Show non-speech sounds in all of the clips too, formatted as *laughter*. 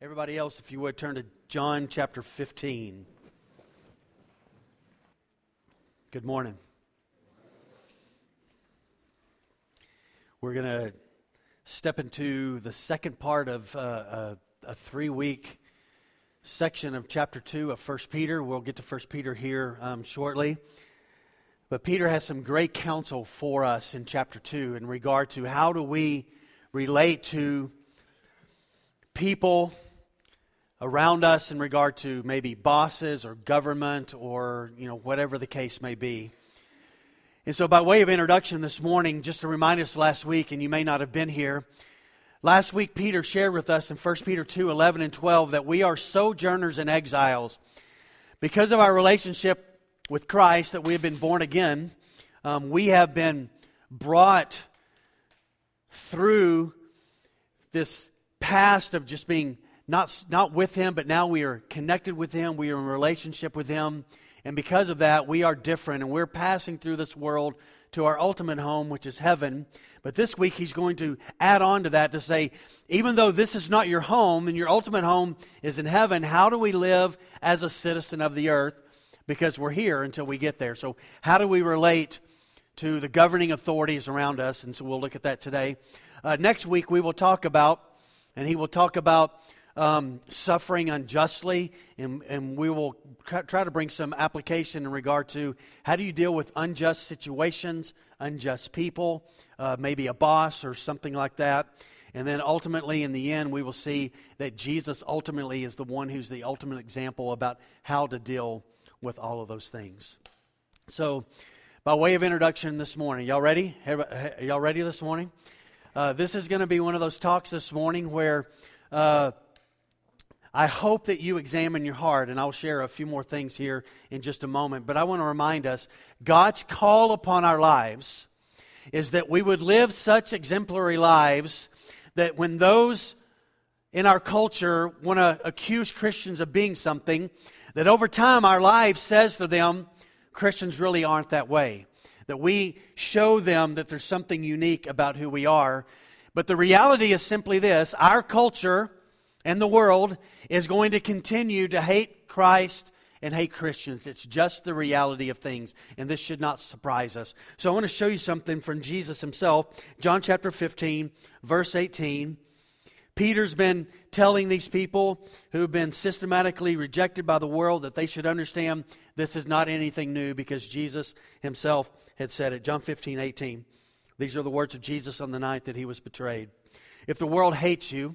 Everybody else, if you would, turn to John chapter 15. Good morning. We're going to step into the second part of uh, a, a three week section of chapter 2 of 1 Peter. We'll get to 1 Peter here um, shortly. But Peter has some great counsel for us in chapter 2 in regard to how do we relate to people around us in regard to maybe bosses or government or you know whatever the case may be. And so by way of introduction this morning just to remind us last week and you may not have been here last week Peter shared with us in 1 Peter 2 11 and 12 that we are sojourners and exiles because of our relationship with Christ that we have been born again um, we have been brought through this past of just being not, not with Him, but now we are connected with Him. We are in relationship with Him. And because of that, we are different. And we're passing through this world to our ultimate home, which is heaven. But this week, He's going to add on to that to say, even though this is not your home and your ultimate home is in heaven, how do we live as a citizen of the earth? Because we're here until we get there. So, how do we relate to the governing authorities around us? And so, we'll look at that today. Uh, next week, we will talk about, and He will talk about um, suffering unjustly, and, and we will try to bring some application in regard to how do you deal with unjust situations, unjust people, uh, maybe a boss or something like that. And then ultimately, in the end, we will see that Jesus ultimately is the one who's the ultimate example about how to deal with all of those things. So, by way of introduction this morning, y'all ready? Are y'all ready this morning? Uh, this is going to be one of those talks this morning where uh, I hope that you examine your heart, and I'll share a few more things here in just a moment. But I want to remind us God's call upon our lives is that we would live such exemplary lives that when those in our culture want to accuse Christians of being something, that over time our life says to them, Christians really aren't that way. That we show them that there's something unique about who we are. But the reality is simply this our culture and the world is going to continue to hate Christ and hate Christians. It's just the reality of things, and this should not surprise us. So I want to show you something from Jesus himself. John chapter 15, verse 18. Peter's been telling these people who've been systematically rejected by the world that they should understand this is not anything new because Jesus himself had said it. John 15, 18. These are the words of Jesus on the night that he was betrayed. If the world hates you,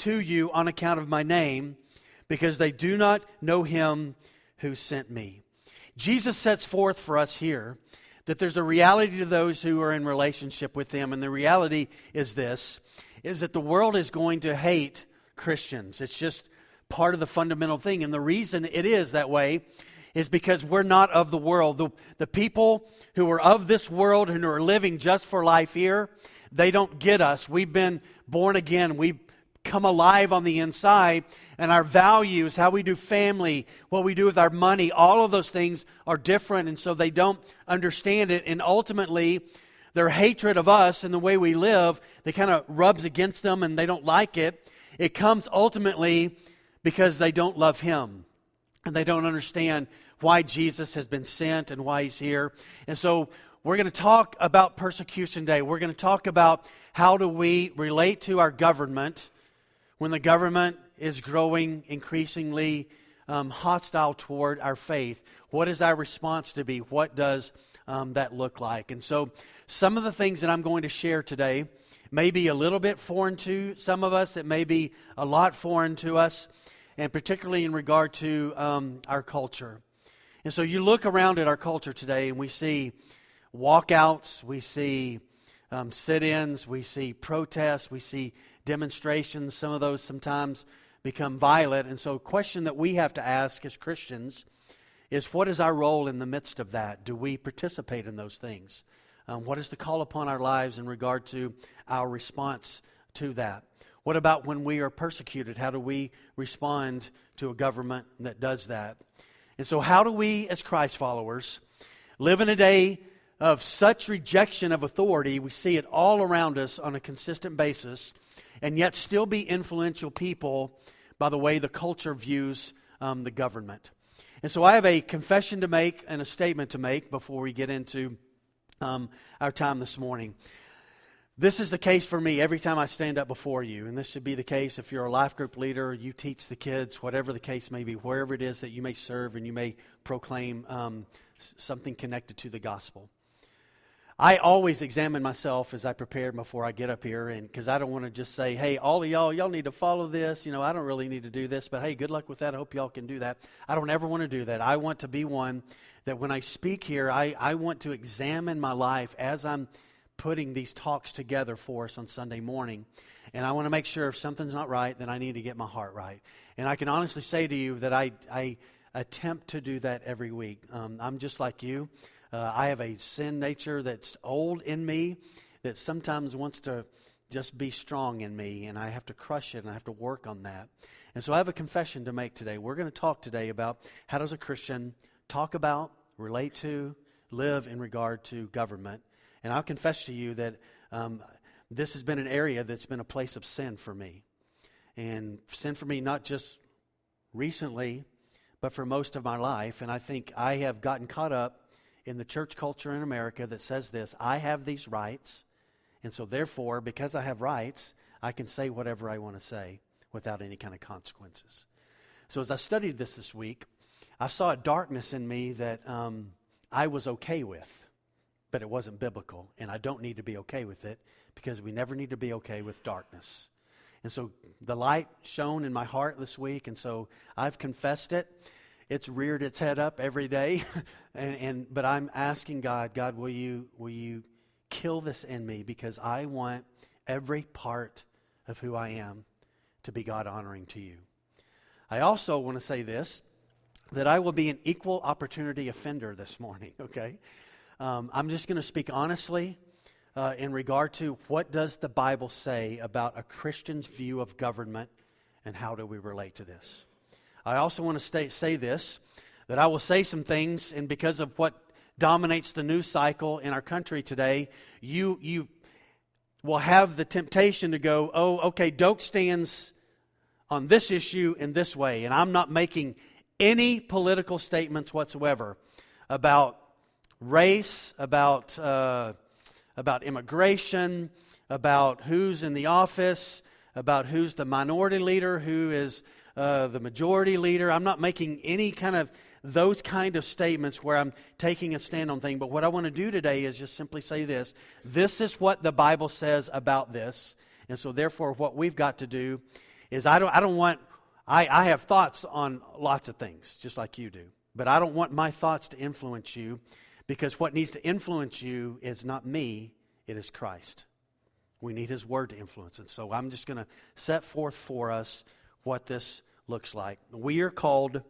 to you on account of my name, because they do not know him who sent me. Jesus sets forth for us here that there's a reality to those who are in relationship with him, and the reality is this is that the world is going to hate Christians. It's just part of the fundamental thing. And the reason it is that way is because we're not of the world. The, the people who are of this world and who are living just for life here, they don't get us. We've been born again. We've come alive on the inside and our values, how we do family, what we do with our money, all of those things are different. And so they don't understand it. And ultimately, their hatred of us and the way we live, they kind of rubs against them and they don't like it. It comes ultimately because they don't love Him and they don't understand why Jesus has been sent and why He's here. And so we're going to talk about persecution day. We're going to talk about how do we relate to our government when the government is growing increasingly um, hostile toward our faith, what is our response to be? What does um, that look like? And so, some of the things that I'm going to share today may be a little bit foreign to some of us, it may be a lot foreign to us, and particularly in regard to um, our culture. And so, you look around at our culture today and we see walkouts, we see um, sit ins, we see protests, we see demonstrations, some of those sometimes become violent. And so, a question that we have to ask as Christians is what is our role in the midst of that? Do we participate in those things? Um, what is the call upon our lives in regard to our response to that? What about when we are persecuted? How do we respond to a government that does that? And so, how do we, as Christ followers, live in a day of such rejection of authority? We see it all around us on a consistent basis, and yet still be influential people by the way the culture views um, the government. And so, I have a confession to make and a statement to make before we get into um, our time this morning. This is the case for me every time I stand up before you, and this should be the case if you're a life group leader, you teach the kids, whatever the case may be, wherever it is that you may serve and you may proclaim um, something connected to the gospel. I always examine myself as I prepare before I get up here, and because I don't want to just say, "Hey, all of y'all, y'all need to follow this." You know, I don't really need to do this, but hey, good luck with that. I hope y'all can do that. I don't ever want to do that. I want to be one that when I speak here, I, I want to examine my life as I'm putting these talks together for us on Sunday morning. And I want to make sure if something's not right, then I need to get my heart right. And I can honestly say to you that I, I attempt to do that every week. Um, I'm just like you. Uh, I have a sin nature that's old in me that sometimes wants to just be strong in me, and I have to crush it and I have to work on that. And so I have a confession to make today. We're going to talk today about how does a Christian talk about, relate to, live in regard to government and I'll confess to you that um, this has been an area that's been a place of sin for me. And sin for me, not just recently, but for most of my life. And I think I have gotten caught up in the church culture in America that says this I have these rights. And so, therefore, because I have rights, I can say whatever I want to say without any kind of consequences. So, as I studied this this week, I saw a darkness in me that um, I was okay with but it wasn't biblical. And I don't need to be okay with it because we never need to be okay with darkness. And so the light shone in my heart this week, and so I've confessed it. It's reared its head up every day, *laughs* and, and but I'm asking God, God, will you will you kill this in me because I want every part of who I am to be God honoring to you. I also want to say this that I will be an equal opportunity offender this morning, *laughs* okay? Um, I'm just going to speak honestly uh, in regard to what does the Bible say about a Christian's view of government and how do we relate to this. I also want to stay, say this that I will say some things, and because of what dominates the news cycle in our country today, you, you will have the temptation to go, oh, okay, Doak stands on this issue in this way, and I'm not making any political statements whatsoever about race, about, uh, about immigration, about who's in the office, about who's the minority leader, who is uh, the majority leader. I'm not making any kind of those kind of statements where I'm taking a stand on things. But what I want to do today is just simply say this this is what the Bible says about this. And so, therefore, what we've got to do is I don't, I don't want, I, I have thoughts on lots of things, just like you do. But I don't want my thoughts to influence you. Because what needs to influence you is not me, it is Christ. We need His Word to influence And So I'm just going to set forth for us what this looks like. We are called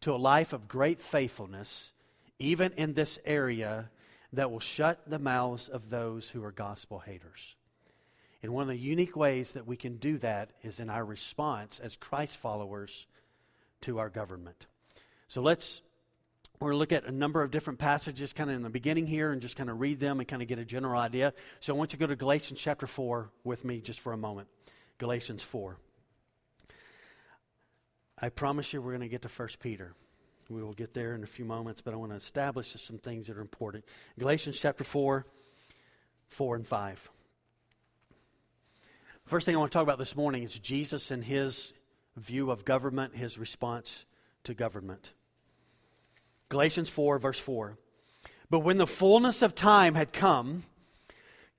to a life of great faithfulness, even in this area that will shut the mouths of those who are gospel haters. And one of the unique ways that we can do that is in our response as Christ followers to our government. So let's we're going to look at a number of different passages kind of in the beginning here and just kind of read them and kind of get a general idea. So I want you to go to Galatians chapter 4 with me just for a moment. Galatians 4. I promise you we're going to get to 1 Peter. We will get there in a few moments, but I want to establish some things that are important. Galatians chapter 4, 4 and 5. First thing I want to talk about this morning is Jesus and his view of government, his response to government. Galatians 4, verse 4. But when the fullness of time had come,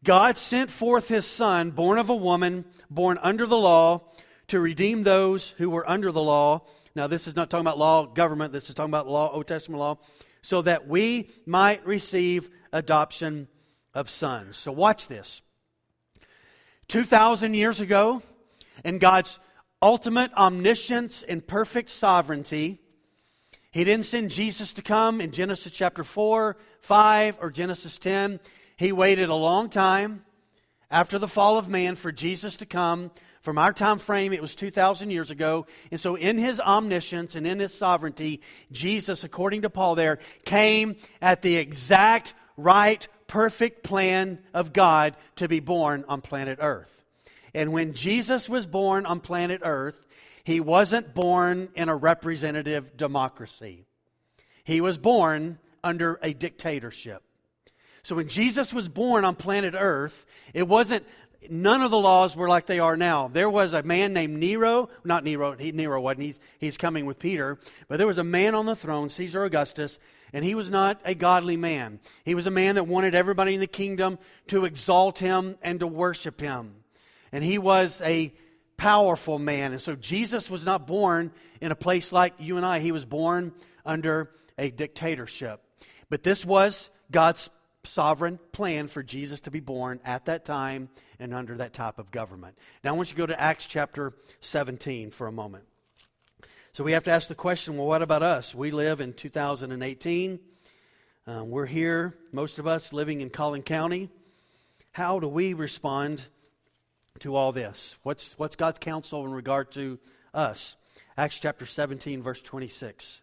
God sent forth his Son, born of a woman, born under the law, to redeem those who were under the law. Now, this is not talking about law, government, this is talking about law, Old Testament law, so that we might receive adoption of sons. So, watch this. 2,000 years ago, in God's ultimate omniscience and perfect sovereignty, he didn't send Jesus to come in Genesis chapter 4, 5, or Genesis 10. He waited a long time after the fall of man for Jesus to come. From our time frame, it was 2,000 years ago. And so, in his omniscience and in his sovereignty, Jesus, according to Paul there, came at the exact right, perfect plan of God to be born on planet Earth. And when Jesus was born on planet Earth, he wasn't born in a representative democracy. He was born under a dictatorship. So when Jesus was born on planet Earth, it wasn't none of the laws were like they are now. There was a man named Nero, not Nero, he, Nero wasn't, he's, he's coming with Peter, but there was a man on the throne, Caesar Augustus, and he was not a godly man. He was a man that wanted everybody in the kingdom to exalt him and to worship him. And he was a powerful man. And so Jesus was not born in a place like you and I, he was born under a dictatorship. But this was God's sovereign plan for Jesus to be born at that time and under that type of government. Now, I want you to go to Acts chapter 17 for a moment. So we have to ask the question well, what about us? We live in 2018. Um, we're here, most of us living in Collin County. How do we respond to all this? What's, what's God's counsel in regard to us? Acts chapter 17, verse 26.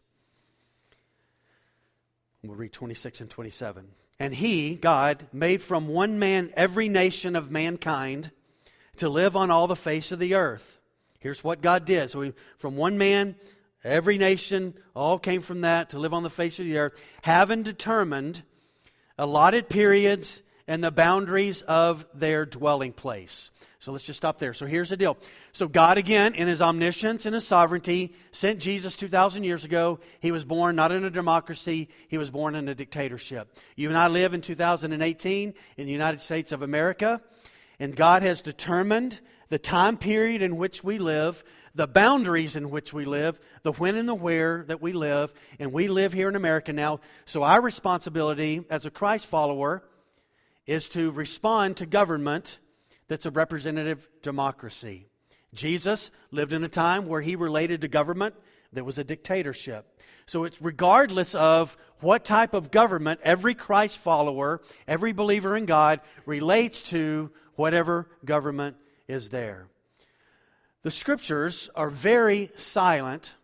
We'll read 26 and 27. And he, God, made from one man every nation of mankind to live on all the face of the earth. Here's what God did. So, we, from one man, every nation, all came from that to live on the face of the earth, having determined allotted periods and the boundaries of their dwelling place. So let's just stop there. So here's the deal. So God, again, in his omniscience and his sovereignty, sent Jesus 2,000 years ago. He was born not in a democracy, he was born in a dictatorship. You and I live in 2018 in the United States of America, and God has determined the time period in which we live, the boundaries in which we live, the when and the where that we live, and we live here in America now. So our responsibility as a Christ follower is to respond to government that's a representative democracy. Jesus lived in a time where he related to government that was a dictatorship. So it's regardless of what type of government every Christ follower, every believer in God relates to whatever government is there. The scriptures are very silent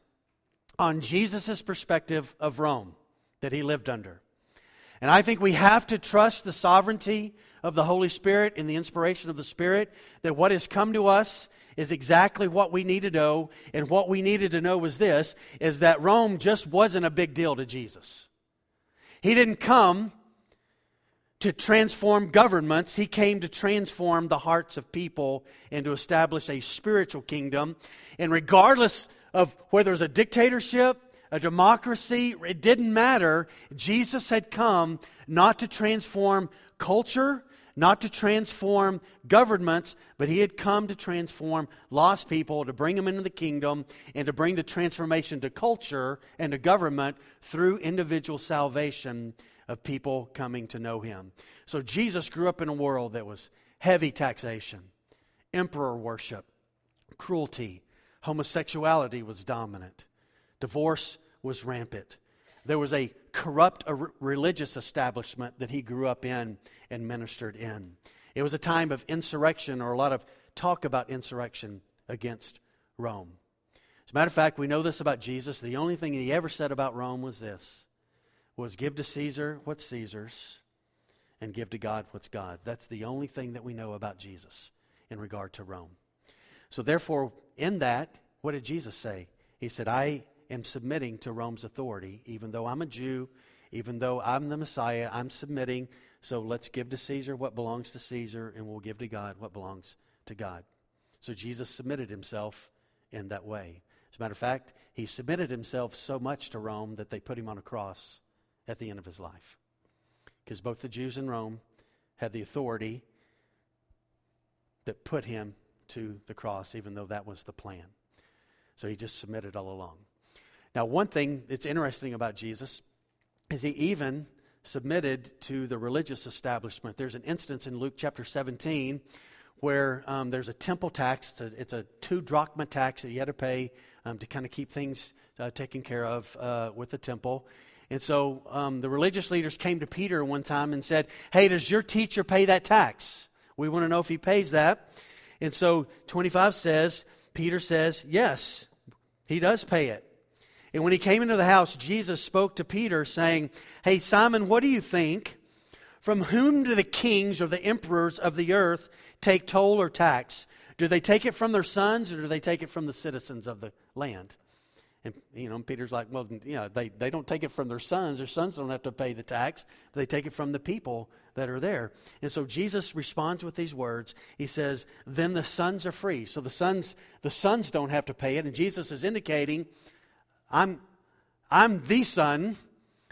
on Jesus' perspective of Rome that he lived under. And I think we have to trust the sovereignty of the Holy Spirit and the inspiration of the Spirit that what has come to us is exactly what we need to know. And what we needed to know was this is that Rome just wasn't a big deal to Jesus. He didn't come to transform governments, he came to transform the hearts of people and to establish a spiritual kingdom. And regardless of whether it's a dictatorship, a democracy, it didn't matter. Jesus had come not to transform culture, not to transform governments, but he had come to transform lost people, to bring them into the kingdom, and to bring the transformation to culture and to government through individual salvation of people coming to know him. So Jesus grew up in a world that was heavy taxation, emperor worship, cruelty, homosexuality was dominant, divorce was rampant. There was a corrupt religious establishment that he grew up in and ministered in. It was a time of insurrection or a lot of talk about insurrection against Rome. As a matter of fact, we know this about Jesus. The only thing he ever said about Rome was this was give to Caesar what's Caesar's and give to God what's God's. That's the only thing that we know about Jesus in regard to Rome. So therefore, in that, what did Jesus say? He said, I am submitting to Rome's authority, even though I'm a Jew, even though I'm the Messiah, I'm submitting so let's give to Caesar what belongs to Caesar, and we'll give to God what belongs to God. So Jesus submitted himself in that way. As a matter of fact, he submitted himself so much to Rome that they put him on a cross at the end of his life. Because both the Jews and Rome had the authority that put him to the cross, even though that was the plan. So he just submitted all along. Now, one thing that's interesting about Jesus is he even submitted to the religious establishment. There's an instance in Luke chapter 17 where um, there's a temple tax. It's a, it's a, two drachma tax that you had to pay um, to kind of keep things uh, taken care of uh, with the temple. And so um, the religious leaders came to Peter one time and said, Hey, does your teacher pay that tax? We want to know if he pays that. And so 25 says, Peter says, Yes, he does pay it. And when he came into the house, Jesus spoke to Peter, saying, Hey, Simon, what do you think? From whom do the kings or the emperors of the earth take toll or tax? Do they take it from their sons or do they take it from the citizens of the land? And, you know, Peter's like, well, you know, they, they don't take it from their sons. Their sons don't have to pay the tax. They take it from the people that are there. And so Jesus responds with these words. He says, then the sons are free. So the sons, the sons don't have to pay it. And Jesus is indicating, I'm, I'm the son.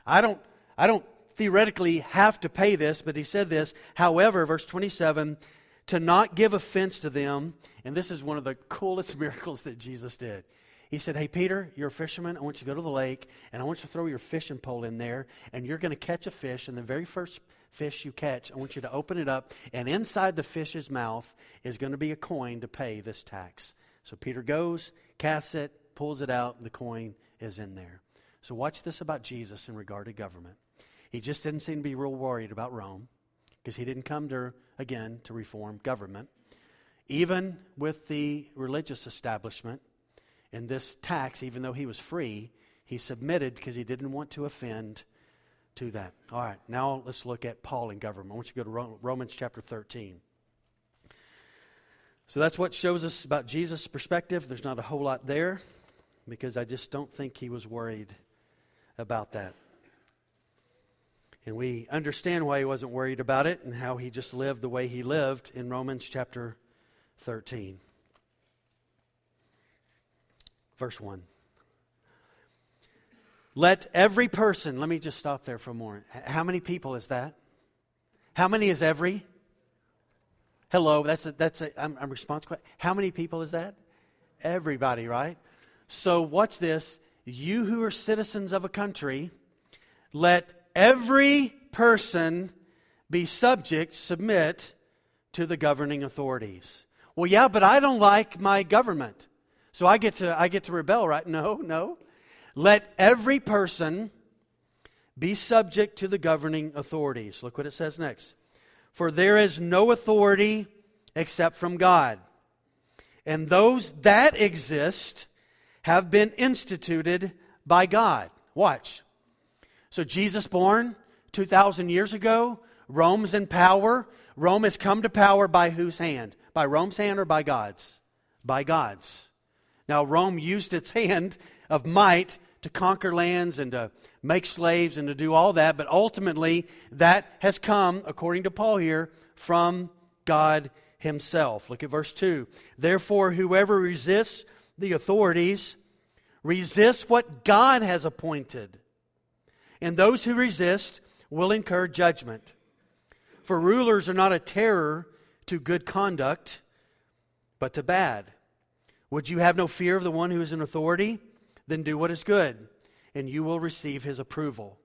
I don't, I don't theoretically have to pay this, but he said this. However, verse 27, to not give offense to them. And this is one of the coolest *laughs* miracles that Jesus did. He said, Hey, Peter, you're a fisherman. I want you to go to the lake, and I want you to throw your fishing pole in there, and you're going to catch a fish. And the very first fish you catch, I want you to open it up, and inside the fish's mouth is going to be a coin to pay this tax. So Peter goes, casts it, pulls it out, the coin is in there. So watch this about Jesus in regard to government. He just didn't seem to be real worried about Rome because he didn't come to, again, to reform government. Even with the religious establishment, in this tax, even though he was free, he submitted because he didn't want to offend to that. All right, now let's look at Paul in government. I want you to go to Romans chapter 13. So that's what shows us about Jesus' perspective. There's not a whole lot there because I just don't think he was worried about that. And we understand why he wasn't worried about it and how he just lived the way he lived in Romans chapter 13 verse 1. Let every person, let me just stop there for a moment. How many people is that? How many is every? Hello, that's a, that's a, I'm, I'm responsible. How many people is that? Everybody, right? So, watch this. You who are citizens of a country, let every person be subject, submit to the governing authorities. Well, yeah, but I don't like my government. So I get to I get to rebel, right? *laughs* No, no. Let every person be subject to the governing authorities. Look what it says next. For there is no authority except from God. And those that exist have been instituted by God. Watch. So Jesus born 2,000 years ago. Rome's in power. Rome has come to power by whose hand? By Rome's hand or by God's? By God's. Now, Rome used its hand of might to conquer lands and to make slaves and to do all that, but ultimately that has come, according to Paul here, from God Himself. Look at verse 2. Therefore, whoever resists the authorities resist what God has appointed, and those who resist will incur judgment. For rulers are not a terror to good conduct, but to bad. Would you have no fear of the one who is in authority? Then do what is good, and you will receive his approval.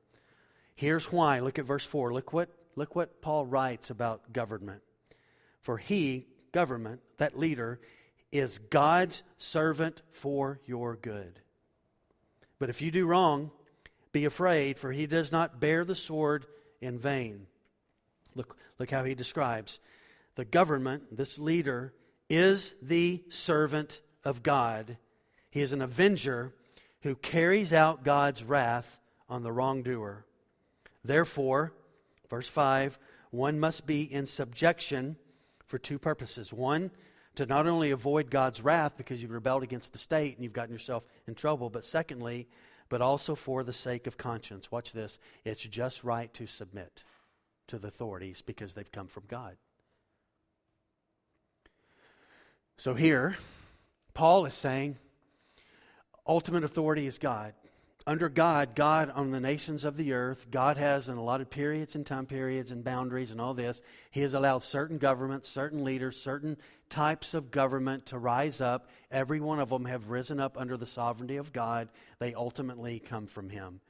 Here's why. Look at verse 4. Look what, look what Paul writes about government. For he, government, that leader, is God's servant for your good. But if you do wrong, be afraid, for he does not bear the sword in vain. Look, look how he describes the government, this leader, is the servant of God. He is an avenger who carries out God's wrath on the wrongdoer. Therefore, verse 5, one must be in subjection for two purposes. One, to not only avoid God's wrath because you've rebelled against the state and you've gotten yourself in trouble, but secondly, but also for the sake of conscience. Watch this. It's just right to submit to the authorities because they've come from God. So here, Paul is saying ultimate authority is God. Under God, God on the nations of the earth, God has in a lot of periods and time periods and boundaries and all this, He has allowed certain governments, certain leaders, certain types of government to rise up. Every one of them have risen up under the sovereignty of God. They ultimately come from Him.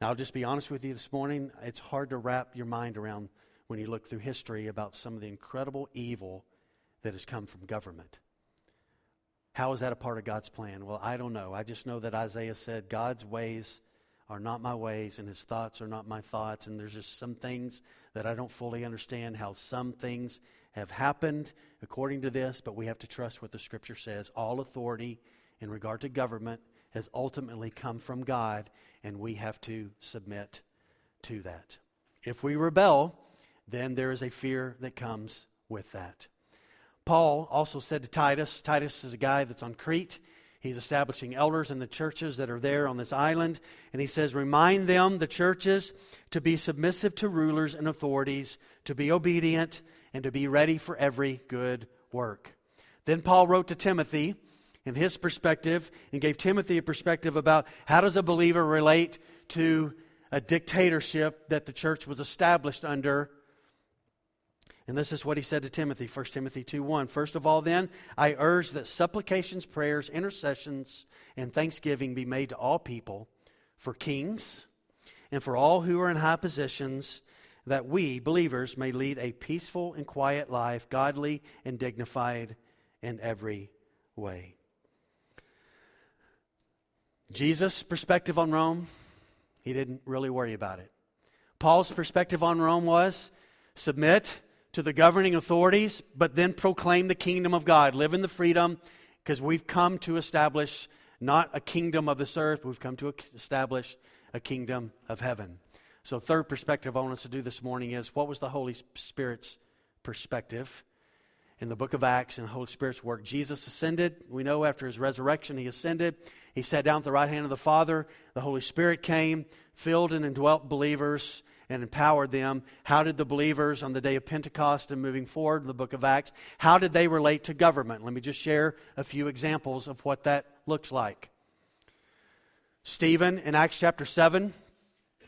Now, I'll just be honest with you this morning. It's hard to wrap your mind around when you look through history about some of the incredible evil that has come from government. How is that a part of God's plan? Well, I don't know. I just know that Isaiah said, God's ways are not my ways, and his thoughts are not my thoughts. And there's just some things that I don't fully understand how some things have happened according to this, but we have to trust what the scripture says. All authority in regard to government has ultimately come from God, and we have to submit to that. If we rebel, then there is a fear that comes with that. Paul also said to Titus Titus is a guy that's on Crete. He's establishing elders in the churches that are there on this island. And he says, Remind them, the churches, to be submissive to rulers and authorities, to be obedient, and to be ready for every good work. Then Paul wrote to Timothy in his perspective and gave Timothy a perspective about how does a believer relate to a dictatorship that the church was established under and this is what he said to Timothy, 1 Timothy 2 1. First of all, then, I urge that supplications, prayers, intercessions, and thanksgiving be made to all people, for kings, and for all who are in high positions, that we, believers, may lead a peaceful and quiet life, godly and dignified in every way. Jesus' perspective on Rome, he didn't really worry about it. Paul's perspective on Rome was submit to the governing authorities, but then proclaim the kingdom of God. Live in the freedom because we've come to establish not a kingdom of this earth, but we've come to establish a kingdom of heaven. So, third perspective I want us to do this morning is what was the Holy Spirit's perspective in the book of Acts and the Holy Spirit's work? Jesus ascended. We know after his resurrection, he ascended. He sat down at the right hand of the Father. The Holy Spirit came, filled and indwelt believers and empowered them. How did the believers on the day of Pentecost and moving forward in the book of Acts, how did they relate to government? Let me just share a few examples of what that looks like. Stephen in Acts chapter 7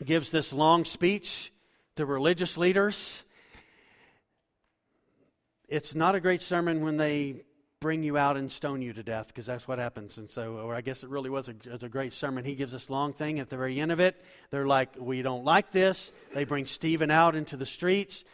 gives this long speech to religious leaders. It's not a great sermon when they bring you out and stone you to death because that's what happens. And so, or I guess it really was a, was a great sermon. He gives this long thing. At the very end of it, they're like, We don't like this. They bring Stephen out into the streets.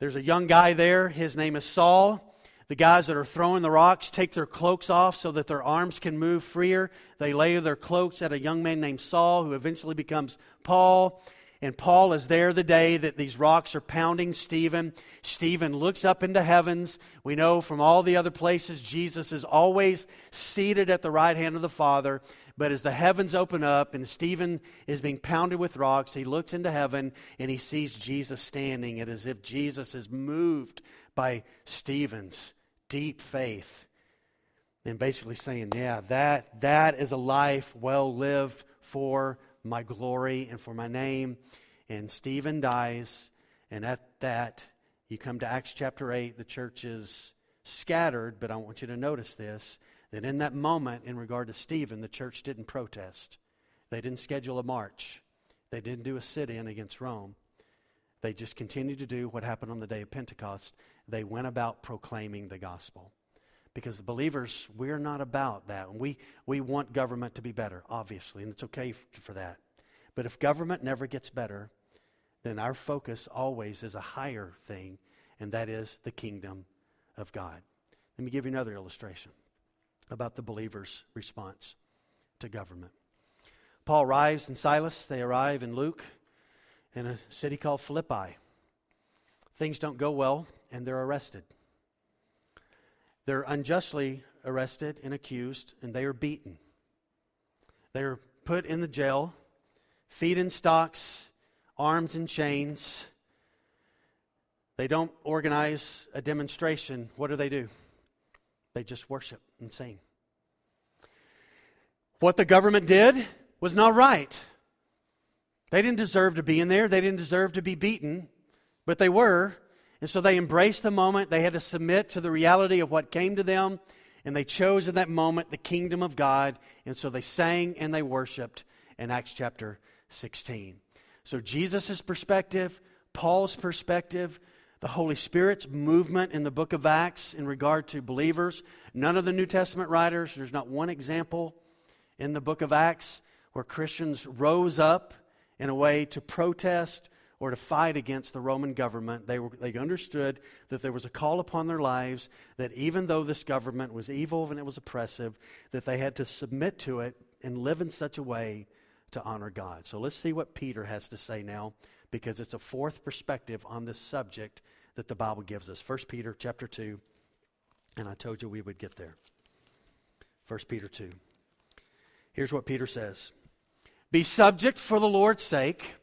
There's a young guy there. His name is Saul. The guys that are throwing the rocks take their cloaks off so that their arms can move freer. They lay their cloaks at a young man named Saul, who eventually becomes Paul. And Paul is there the day that these rocks are pounding Stephen. Stephen looks up into heavens. We know from all the other places Jesus is always seated at the right hand of the Father. But as the heavens open up and Stephen is being pounded with rocks, he looks into heaven and he sees Jesus standing. It is as if Jesus is moved by Stephen's deep faith. And basically saying, yeah, that, that is a life well lived for my glory and for my name. And Stephen dies, and at that, you come to Acts chapter 8, the church is scattered, but I want you to notice this that in that moment, in regard to Stephen, the church didn't protest. They didn't schedule a march, they didn't do a sit in against Rome. They just continued to do what happened on the day of Pentecost. They went about proclaiming the gospel because the believers, we're not about that. We, we want government to be better, obviously, and it's okay f- for that. But if government never gets better, then our focus always is a higher thing, and that is the kingdom of God. Let me give you another illustration about the believer's response to government. Paul arrives and Silas, they arrive in Luke in a city called Philippi. Things don't go well, and they're arrested. They're unjustly arrested and accused, and they are beaten. They are put in the jail, feet in stocks, arms in chains. They don't organize a demonstration. What do they do? They just worship and sing. What the government did was not right. They didn't deserve to be in there, they didn't deserve to be beaten, but they were. And so they embraced the moment. They had to submit to the reality of what came to them. And they chose in that moment the kingdom of God. And so they sang and they worshiped in Acts chapter 16. So Jesus' perspective, Paul's perspective, the Holy Spirit's movement in the book of Acts in regard to believers. None of the New Testament writers, there's not one example in the book of Acts where Christians rose up in a way to protest or to fight against the Roman government. They, were, they understood that there was a call upon their lives, that even though this government was evil and it was oppressive, that they had to submit to it and live in such a way to honor God. So let's see what Peter has to say now, because it's a fourth perspective on this subject that the Bible gives us. 1 Peter chapter 2, and I told you we would get there. 1 Peter 2. Here's what Peter says Be subject for the Lord's sake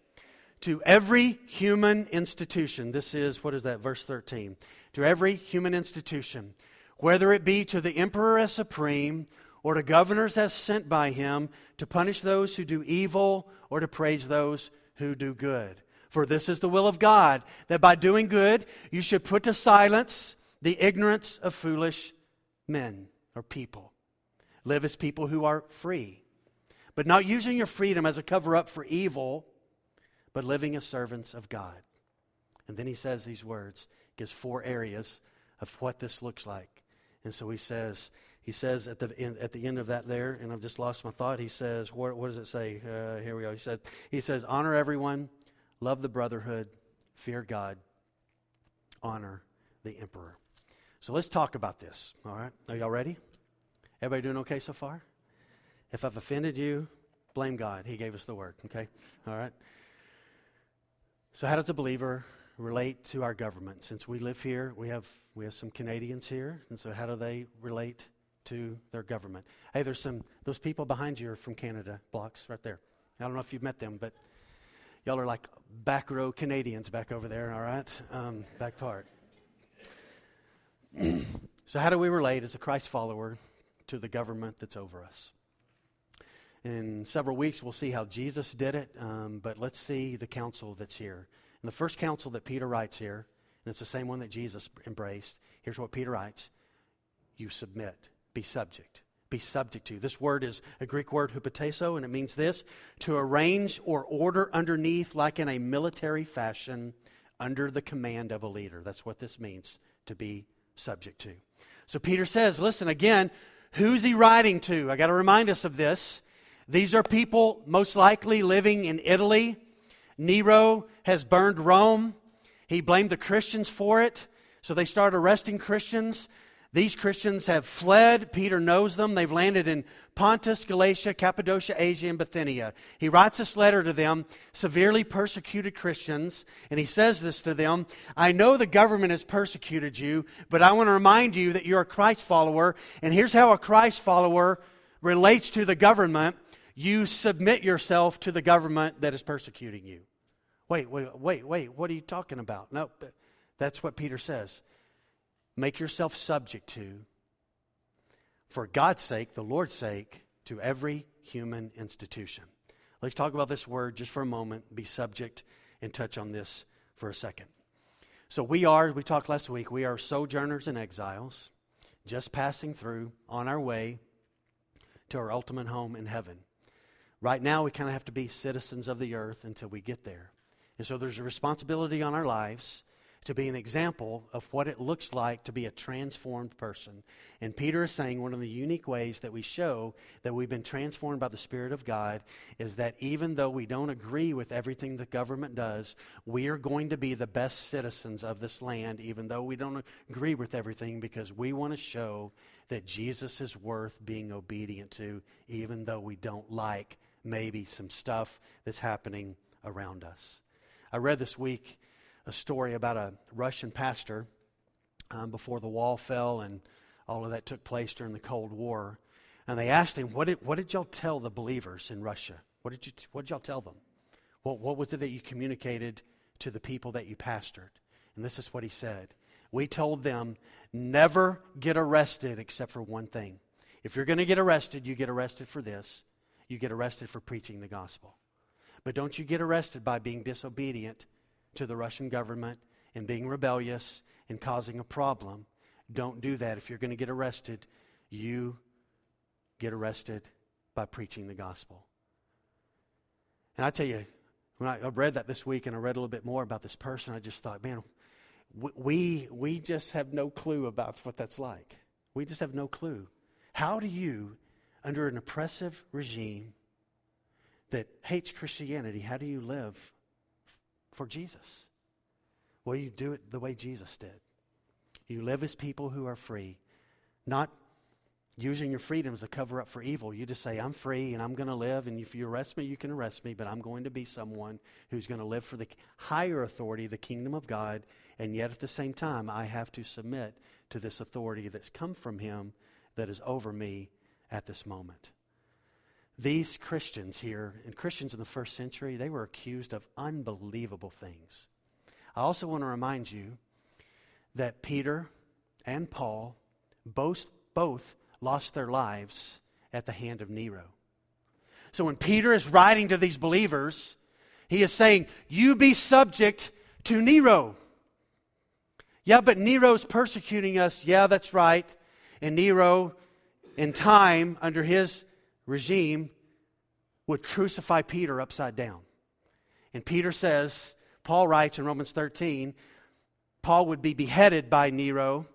to every human institution. This is, what is that, verse 13? To every human institution, whether it be to the emperor as supreme, or to governors as sent by him, to punish those who do evil, or to praise those who do good. For this is the will of God, that by doing good you should put to silence the ignorance of foolish men or people. Live as people who are free, but not using your freedom as a cover up for evil but living as servants of God. And then he says these words, gives four areas of what this looks like. And so he says, he says at the end, at the end of that there, and I've just lost my thought. He says, what, what does it say? Uh, here we go. He said, he says, honor everyone, love the brotherhood, fear God, honor the emperor. So let's talk about this. All right, are y'all ready? Everybody doing okay so far? If I've offended you, blame God. He gave us the word. Okay, all right. So, how does a believer relate to our government? Since we live here, we have, we have some Canadians here, and so how do they relate to their government? Hey, there's some, those people behind you are from Canada, blocks right there. I don't know if you've met them, but y'all are like back row Canadians back over there, all right? Um, back part. *clears throat* so, how do we relate as a Christ follower to the government that's over us? In several weeks, we'll see how Jesus did it, um, but let's see the counsel that's here. And the first counsel that Peter writes here, and it's the same one that Jesus embraced, here's what Peter writes You submit, be subject. Be subject to. This word is a Greek word, hupotasso, and it means this to arrange or order underneath, like in a military fashion, under the command of a leader. That's what this means to be subject to. So Peter says, listen, again, who's he writing to? I got to remind us of this. These are people most likely living in Italy. Nero has burned Rome. He blamed the Christians for it, so they start arresting Christians. These Christians have fled. Peter knows them. They've landed in Pontus, Galatia, Cappadocia, Asia, and Bithynia. He writes this letter to them, severely persecuted Christians, and he says this to them I know the government has persecuted you, but I want to remind you that you're a Christ follower, and here's how a Christ follower relates to the government you submit yourself to the government that is persecuting you. Wait, wait, wait, wait. What are you talking about? No, that's what Peter says. Make yourself subject to, for God's sake, the Lord's sake, to every human institution. Let's talk about this word just for a moment, be subject, and touch on this for a second. So, we are, we talked last week, we are sojourners and exiles, just passing through on our way to our ultimate home in heaven. Right now, we kind of have to be citizens of the earth until we get there. And so there's a responsibility on our lives to be an example of what it looks like to be a transformed person. And Peter is saying one of the unique ways that we show that we've been transformed by the Spirit of God is that even though we don't agree with everything the government does, we are going to be the best citizens of this land, even though we don't agree with everything, because we want to show that Jesus is worth being obedient to, even though we don't like maybe some stuff that's happening around us. I read this week a story about a Russian pastor um, before the wall fell and all of that took place during the Cold War. And they asked him, What did, what did y'all tell the believers in Russia? What did, you, what did y'all tell them? What, what was it that you communicated to the people that you pastored? And this is what he said We told them, never get arrested except for one thing. If you're going to get arrested, you get arrested for this you get arrested for preaching the gospel. But don't you get arrested by being disobedient to the Russian government and being rebellious and causing a problem. Don't do that. If you're going to get arrested, you get arrested by preaching the gospel. And I tell you, when I read that this week and I read a little bit more about this person, I just thought, man, we, we just have no clue about what that's like. We just have no clue. How do you under an oppressive regime that hates Christianity, how do you live for Jesus? Well, you do it the way Jesus did. You live as people who are free, not using your freedoms to cover up for evil. You just say, I'm free and I'm going to live, and if you arrest me, you can arrest me, but I'm going to be someone who's going to live for the higher authority, the kingdom of God, and yet at the same time, I have to submit to this authority that's come from Him that is over me at this moment. These Christians here, and Christians in the first century, they were accused of unbelievable things. I also want to remind you that Peter and Paul both, both lost their lives at the hand of Nero. So when Peter is writing to these believers, he is saying, You be subject to Nero. Yeah, but Nero's persecuting us. Yeah, that's right. And Nero, in time, under his regime, would crucify Peter upside down. And Peter says, Paul writes in Romans 13, Paul would be beheaded by Nero.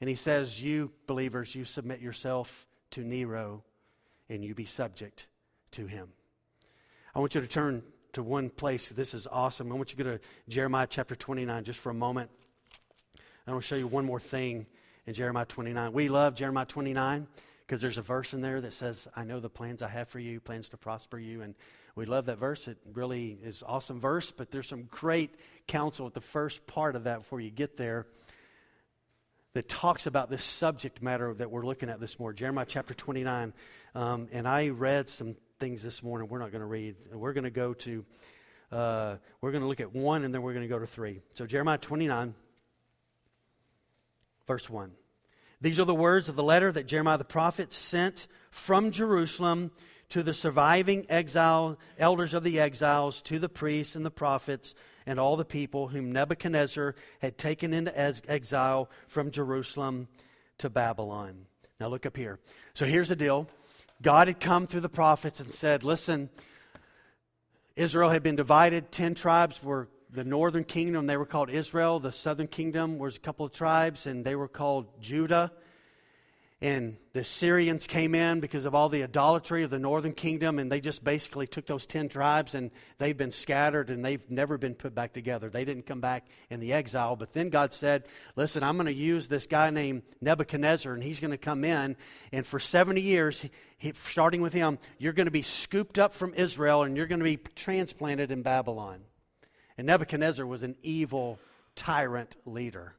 And he says, You believers, you submit yourself to Nero and you be subject to him. I want you to turn to one place. This is awesome. I want you to go to Jeremiah chapter 29 just for a moment. I want to show you one more thing in Jeremiah 29. We love Jeremiah 29 because there's a verse in there that says, I know the plans I have for you, plans to prosper you. And we love that verse. It really is awesome verse, but there's some great counsel at the first part of that before you get there that talks about this subject matter that we're looking at this morning. Jeremiah chapter 29. Um, and I read some things this morning we're not going to read. We're going to go to, uh, we're going to look at one and then we're going to go to three. So Jeremiah 29, verse 1. These are the words of the letter that Jeremiah the prophet sent from Jerusalem to the surviving exile elders of the exiles, to the priests and the prophets and all the people whom Nebuchadnezzar had taken into exile from Jerusalem to Babylon. Now look up here. So here's the deal. God had come through the prophets and said, "Listen, Israel had been divided. Ten tribes were the northern kingdom, they were called Israel. The southern kingdom was a couple of tribes, and they were called Judah. And the Syrians came in because of all the idolatry of the northern kingdom, and they just basically took those 10 tribes and they've been scattered and they've never been put back together. They didn't come back in the exile. But then God said, Listen, I'm going to use this guy named Nebuchadnezzar, and he's going to come in, and for 70 years, he, starting with him, you're going to be scooped up from Israel and you're going to be transplanted in Babylon. And Nebuchadnezzar was an evil tyrant leader.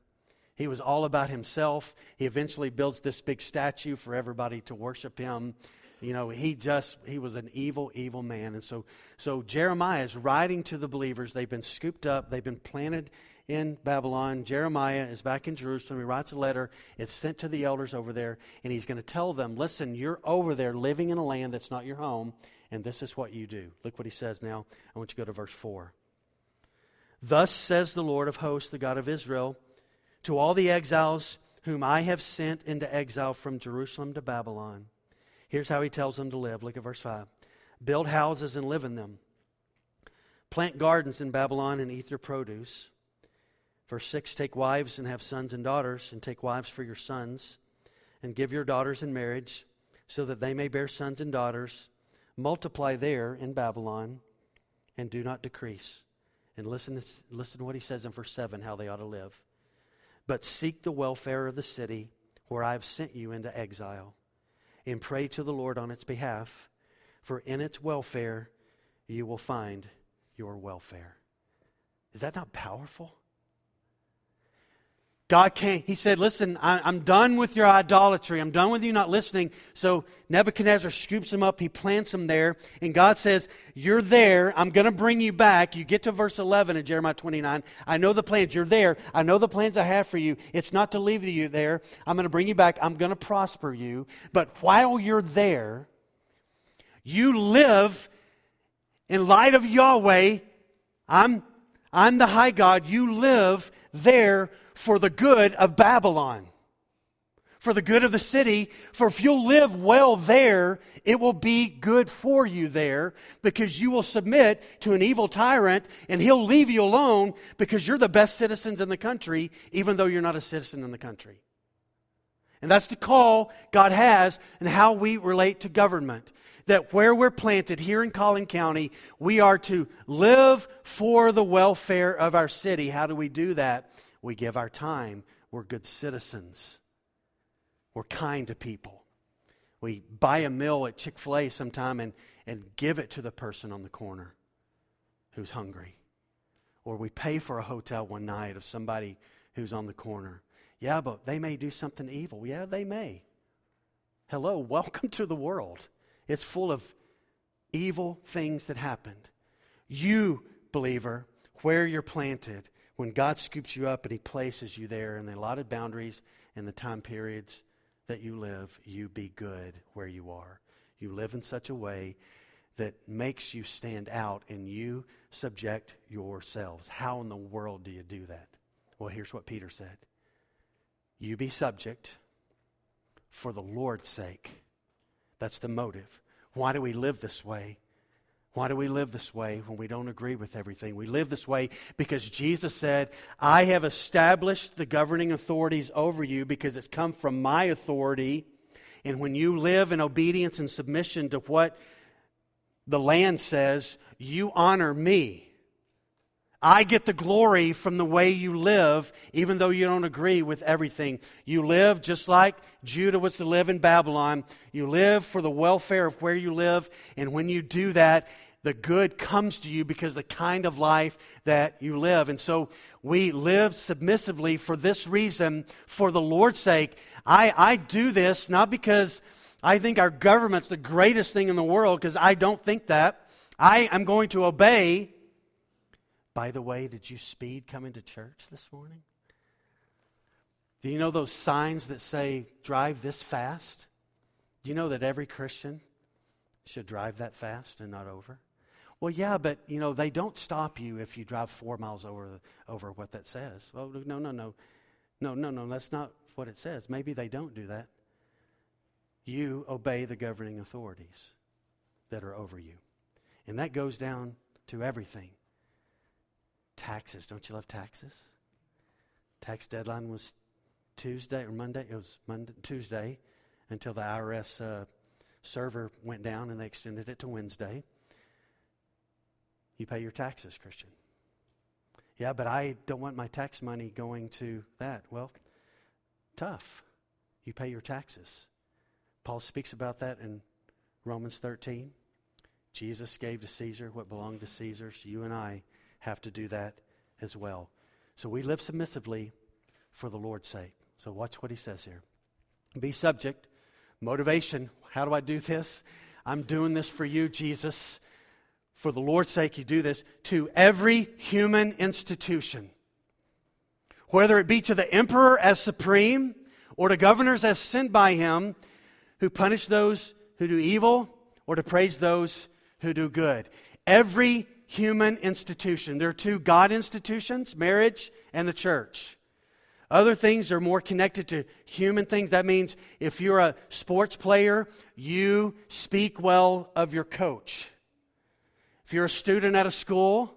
He was all about himself. He eventually builds this big statue for everybody to worship him. You know, he just he was an evil, evil man. And so so Jeremiah is writing to the believers. They've been scooped up, they've been planted in Babylon. Jeremiah is back in Jerusalem. He writes a letter. It's sent to the elders over there, and he's going to tell them, listen, you're over there living in a land that's not your home, and this is what you do. Look what he says now. I want you to go to verse 4. Thus says the Lord of hosts, the God of Israel, to all the exiles whom I have sent into exile from Jerusalem to Babylon. Here's how he tells them to live. Look at verse 5. Build houses and live in them. Plant gardens in Babylon and eat their produce. Verse 6 Take wives and have sons and daughters, and take wives for your sons, and give your daughters in marriage, so that they may bear sons and daughters. Multiply there in Babylon, and do not decrease. And listen, listen to what he says in verse 7 how they ought to live. But seek the welfare of the city where I have sent you into exile, and pray to the Lord on its behalf, for in its welfare you will find your welfare. Is that not powerful? God came, he said, Listen, I, am done with your idolatry. I'm done with you not listening. So Nebuchadnezzar scoops him up. He plants him there. And God says, You're there. I'm going to bring you back. You get to verse 11 in Jeremiah 29. I know the plans. You're there. I know the plans I have for you. It's not to leave you there. I'm going to bring you back. I'm going to prosper you. But while you're there, you live in light of Yahweh. I'm, I'm the high God. You live there for the good of Babylon, for the good of the city. For if you'll live well there, it will be good for you there because you will submit to an evil tyrant and he'll leave you alone because you're the best citizens in the country, even though you're not a citizen in the country. And that's the call God has and how we relate to government. that where we're planted here in Collin County, we are to live for the welfare of our city. How do we do that? We give our time. We're good citizens. We're kind to people. We buy a meal at Chick fil A sometime and, and give it to the person on the corner who's hungry. Or we pay for a hotel one night of somebody who's on the corner. Yeah, but they may do something evil. Yeah, they may. Hello, *laughs* welcome to the world. It's full of evil things that happened. You, believer, where you're planted, when God scoops you up and He places you there in the allotted boundaries and the time periods that you live, you be good where you are. You live in such a way that makes you stand out and you subject yourselves. How in the world do you do that? Well, here's what Peter said You be subject for the Lord's sake. That's the motive. Why do we live this way? Why do we live this way when we don't agree with everything? We live this way because Jesus said, I have established the governing authorities over you because it's come from my authority. And when you live in obedience and submission to what the land says, you honor me. I get the glory from the way you live, even though you don't agree with everything. You live just like Judah was to live in Babylon. You live for the welfare of where you live. And when you do that, the good comes to you because the kind of life that you live. And so we live submissively for this reason, for the Lord's sake. I, I do this not because I think our government's the greatest thing in the world, because I don't think that. I am going to obey by the way, did you speed coming to church this morning? Do you know those signs that say, drive this fast? Do you know that every Christian should drive that fast and not over? Well, yeah, but you know they don't stop you if you drive four miles over over what that says. Well, no, no, no, no, no, no. That's not what it says. Maybe they don't do that. You obey the governing authorities that are over you, and that goes down to everything. Taxes. Don't you love taxes? Tax deadline was Tuesday or Monday. It was Monday, Tuesday until the IRS uh, server went down and they extended it to Wednesday. You pay your taxes, Christian. Yeah, but I don't want my tax money going to that. Well, tough. You pay your taxes. Paul speaks about that in Romans 13. Jesus gave to Caesar what belonged to Caesar. So you and I have to do that as well. So we live submissively for the Lord's sake. So watch what he says here. Be subject. Motivation. How do I do this? I'm doing this for you, Jesus. For the Lord's sake, you do this to every human institution. Whether it be to the emperor as supreme or to governors as sent by him who punish those who do evil or to praise those who do good. Every human institution. There are two God institutions marriage and the church. Other things are more connected to human things. That means if you're a sports player, you speak well of your coach. If you're a student at a school,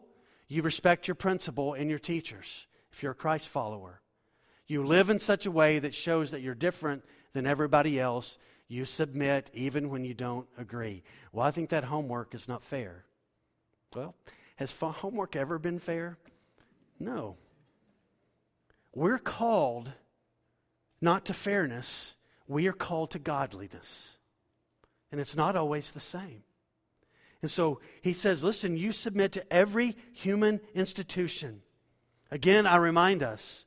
you respect your principal and your teachers. If you're a Christ follower, you live in such a way that shows that you're different than everybody else. You submit even when you don't agree. Well, I think that homework is not fair. Well, has homework ever been fair? No. We're called not to fairness, we are called to godliness. And it's not always the same. And so he says, listen, you submit to every human institution. Again, I remind us,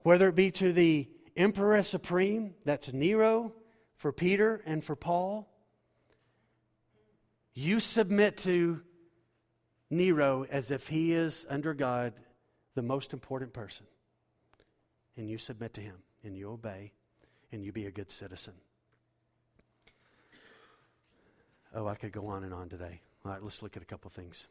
whether it be to the emperor supreme, that's Nero for Peter and for Paul, you submit to Nero as if he is, under God, the most important person. And you submit to him, and you obey, and you be a good citizen. Oh, I could go on and on today. All right, let's look at a couple things.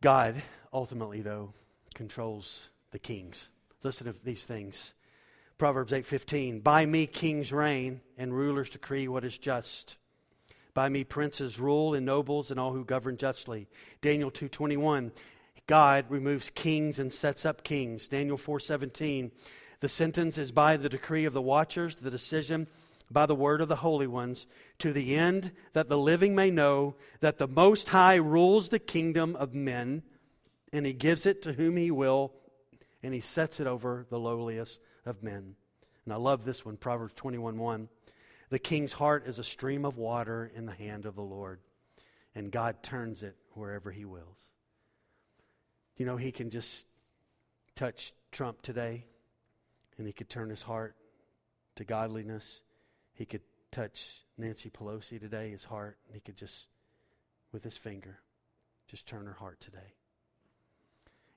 God, ultimately, though, controls the kings. Listen to these things. Proverbs 8:15 By me kings reign and rulers decree what is just. By me princes rule and nobles and all who govern justly. Daniel 2:21 God removes kings and sets up kings. Daniel 4:17 The sentence is by the decree of the watchers, the decision by the word of the holy ones, to the end that the living may know that the Most High rules the kingdom of men, and he gives it to whom he will, and he sets it over the lowliest of men. And I love this one, Proverbs 21 1. The king's heart is a stream of water in the hand of the Lord, and God turns it wherever he wills. You know, he can just touch Trump today, and he could turn his heart to godliness he could touch Nancy Pelosi today, his heart, and he could just, with his finger, just turn her heart today.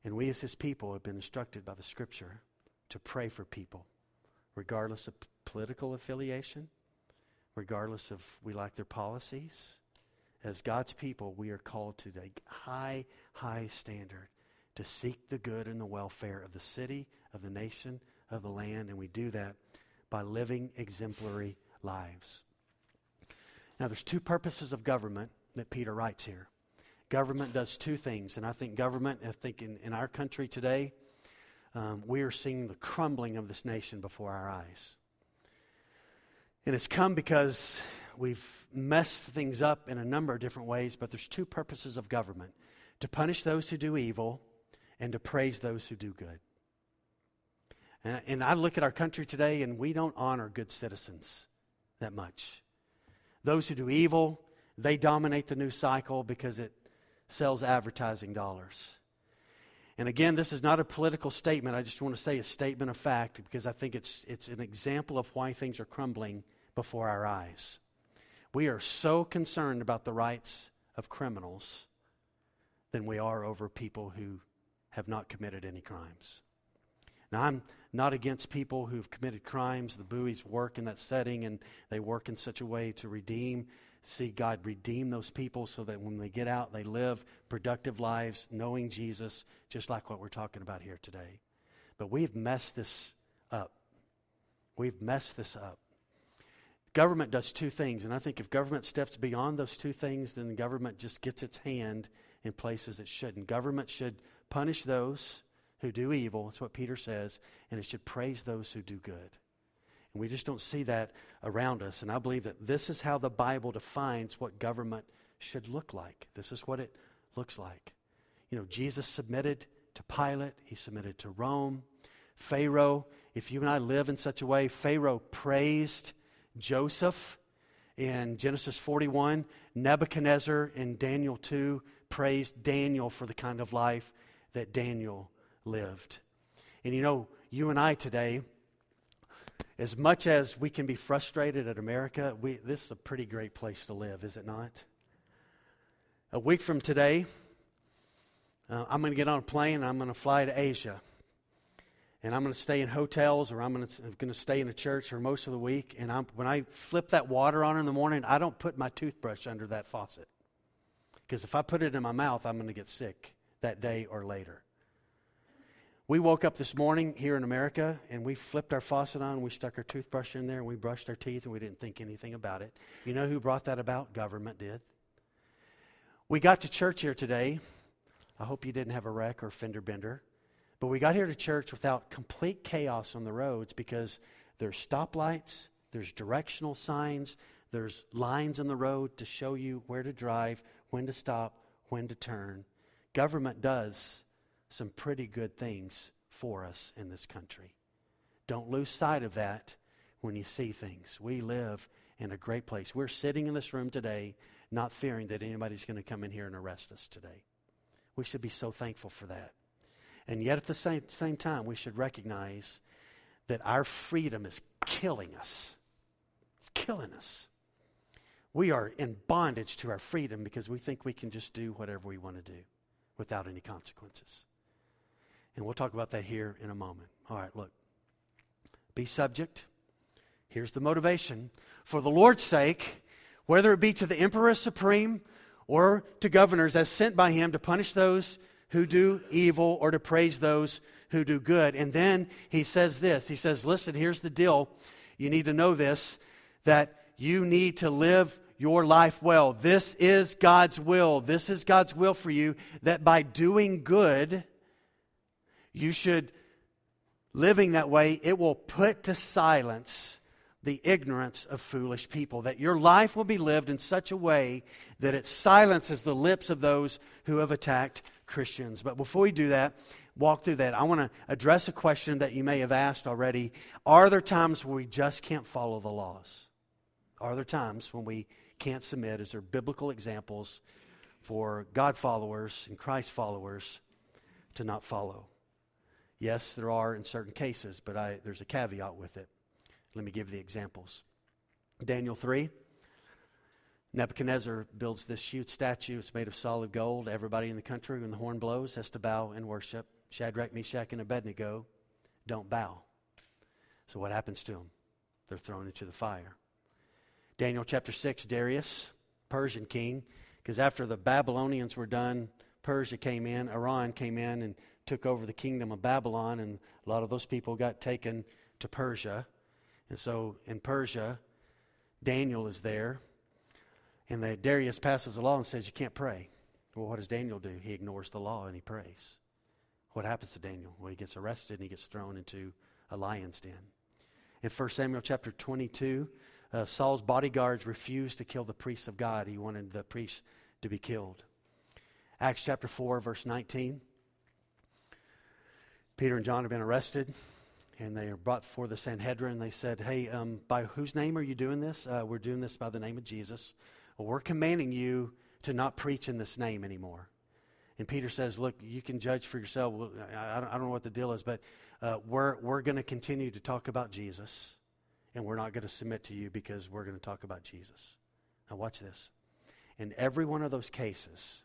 And we as his people have been instructed by the scripture to pray for people, regardless of political affiliation, regardless of we like their policies. As God's people, we are called to a high, high standard to seek the good and the welfare of the city, of the nation, of the land, and we do that by living exemplary lives. Now, there's two purposes of government that Peter writes here. Government does two things, and I think government, I think in, in our country today, um, we are seeing the crumbling of this nation before our eyes. And it's come because we've messed things up in a number of different ways, but there's two purposes of government to punish those who do evil and to praise those who do good. And, and I look at our country today, and we don't honor good citizens that much. Those who do evil, they dominate the news cycle because it sells advertising dollars. And again, this is not a political statement. I just want to say a statement of fact because I think it's, it's an example of why things are crumbling before our eyes. We are so concerned about the rights of criminals than we are over people who have not committed any crimes. Now, I'm not against people who've committed crimes. The Buies work in that setting, and they work in such a way to redeem, see God redeem those people so that when they get out, they live productive lives knowing Jesus, just like what we're talking about here today. But we've messed this up. We've messed this up. Government does two things, and I think if government steps beyond those two things, then the government just gets its hand in places it shouldn't. Government should punish those who do evil. That's what Peter says. And it should praise those who do good. And we just don't see that around us. And I believe that this is how the Bible defines what government should look like. This is what it looks like. You know, Jesus submitted to Pilate, he submitted to Rome. Pharaoh, if you and I live in such a way, Pharaoh praised Joseph in Genesis 41. Nebuchadnezzar in Daniel 2 praised Daniel for the kind of life that Daniel lived. And you know, you and I today, as much as we can be frustrated at America, we, this is a pretty great place to live, is it not? A week from today, uh, I'm going to get on a plane I'm going to fly to Asia. And I'm going to stay in hotels or I'm going to, I'm going to stay in a church for most of the week. And I'm, when I flip that water on in the morning, I don't put my toothbrush under that faucet. Because if I put it in my mouth, I'm going to get sick that day or later. We woke up this morning here in America and we flipped our faucet on, we stuck our toothbrush in there, and we brushed our teeth, and we didn't think anything about it. You know who brought that about? Government did. We got to church here today. I hope you didn't have a wreck or fender bender. But we got here to church without complete chaos on the roads because there's stoplights, there's directional signs, there's lines on the road to show you where to drive, when to stop, when to turn. Government does some pretty good things for us in this country. Don't lose sight of that when you see things. We live in a great place. We're sitting in this room today not fearing that anybody's going to come in here and arrest us today. We should be so thankful for that. And yet, at the same, same time, we should recognize that our freedom is killing us. It's killing us. We are in bondage to our freedom because we think we can just do whatever we want to do without any consequences. And we'll talk about that here in a moment. All right, look. Be subject. Here's the motivation. For the Lord's sake, whether it be to the emperor supreme or to governors as sent by him to punish those who do evil or to praise those who do good. And then he says this He says, Listen, here's the deal. You need to know this that you need to live your life well. This is God's will. This is God's will for you that by doing good, you should, living that way, it will put to silence the ignorance of foolish people, that your life will be lived in such a way that it silences the lips of those who have attacked Christians. But before we do that, walk through that, I want to address a question that you may have asked already. Are there times where we just can't follow the laws? Are there times when we can't submit? Is there biblical examples for God followers and Christ followers to not follow? Yes, there are in certain cases, but I, there's a caveat with it. Let me give the examples. Daniel 3. Nebuchadnezzar builds this huge statue. It's made of solid gold. Everybody in the country, when the horn blows, has to bow and worship. Shadrach, Meshach, and Abednego don't bow. So what happens to them? They're thrown into the fire. Daniel chapter 6, Darius, Persian king, because after the Babylonians were done, Persia came in, Iran came in and took over the kingdom of Babylon, and a lot of those people got taken to Persia. And so in Persia, Daniel is there, and the, Darius passes a law and says, You can't pray. Well, what does Daniel do? He ignores the law and he prays. What happens to Daniel? Well, he gets arrested and he gets thrown into a lion's den. In 1 Samuel chapter 22, uh, Saul's bodyguards refused to kill the priests of God. He wanted the priests to be killed. Acts chapter 4, verse 19. Peter and John have been arrested, and they are brought before the Sanhedrin. They said, Hey, um, by whose name are you doing this? Uh, we're doing this by the name of Jesus. Well, we're commanding you to not preach in this name anymore. And Peter says, Look, you can judge for yourself. I, don't, know what the deal is, but uh, we're, we're going to continue to talk about Jesus and we're not going to submit to you because we're going to talk about Jesus. Now, watch this. In every one of those cases,